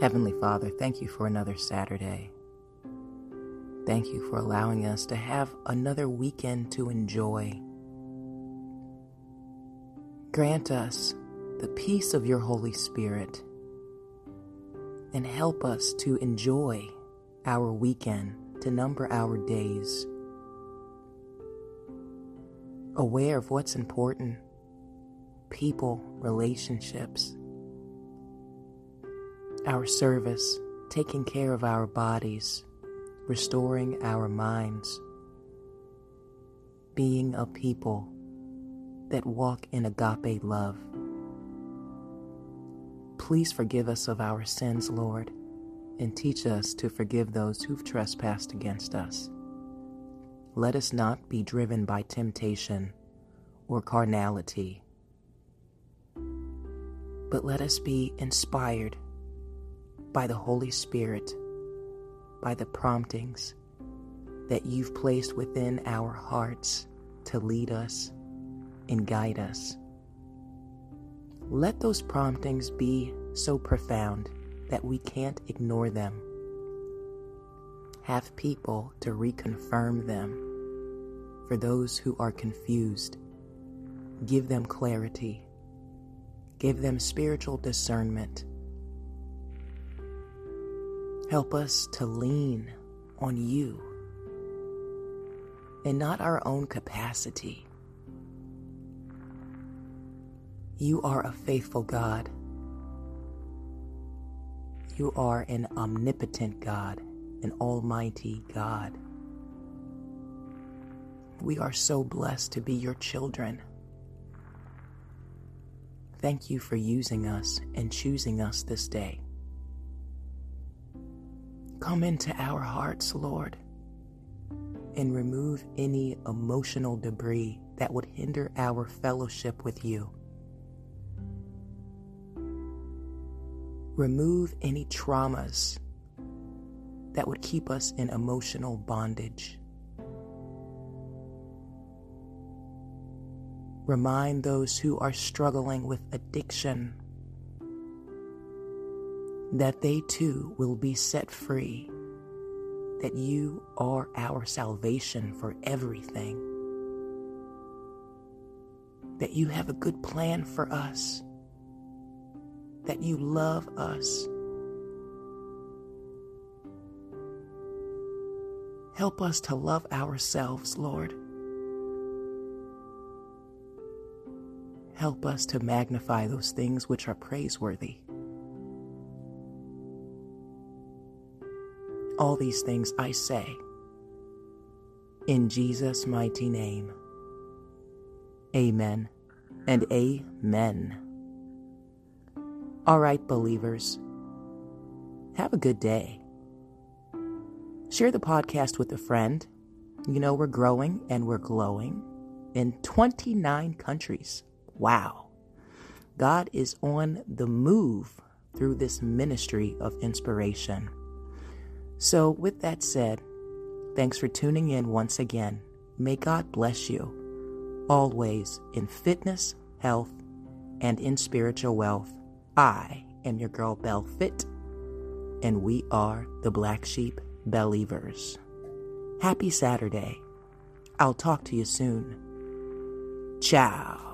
Heavenly Father, thank you for another Saturday. Thank you for allowing us to have another weekend to enjoy. Grant us the peace of your Holy Spirit and help us to enjoy our weekend, to number our days, aware of what's important people, relationships, our service, taking care of our bodies, restoring our minds, being a people that walk in agape love. Please forgive us of our sins, Lord, and teach us to forgive those who've trespassed against us. Let us not be driven by temptation or carnality, but let us be inspired by the Holy Spirit, by the promptings that you've placed within our hearts to lead us and guide us. Let those promptings be so profound that we can't ignore them. Have people to reconfirm them. For those who are confused, give them clarity. Give them spiritual discernment Help us to lean on you and not our own capacity. You are a faithful God. You are an omnipotent God, an almighty God. We are so blessed to be your children. Thank you for using us and choosing us this day. Come into our hearts, Lord, and remove any emotional debris that would hinder our fellowship with you. Remove any traumas that would keep us in emotional bondage. Remind those who are struggling with addiction that they too will be set free, that you are our salvation for everything, that you have a good plan for us, that you love us. Help us to love ourselves, Lord. Help us to magnify those things which are praiseworthy. All these things I say in Jesus' mighty name. Amen and amen. All right, believers, have a good day. Share the podcast with a friend. You know, we're growing and we're glowing in 29 countries. Wow. God is on the move through this ministry of inspiration. So, with that said, thanks for tuning in once again. May God bless you always in fitness, health, and in spiritual wealth. I am your girl Bell Fit, and we are the Black Sheep Believers. Happy Saturday. I'll talk to you soon. Ciao.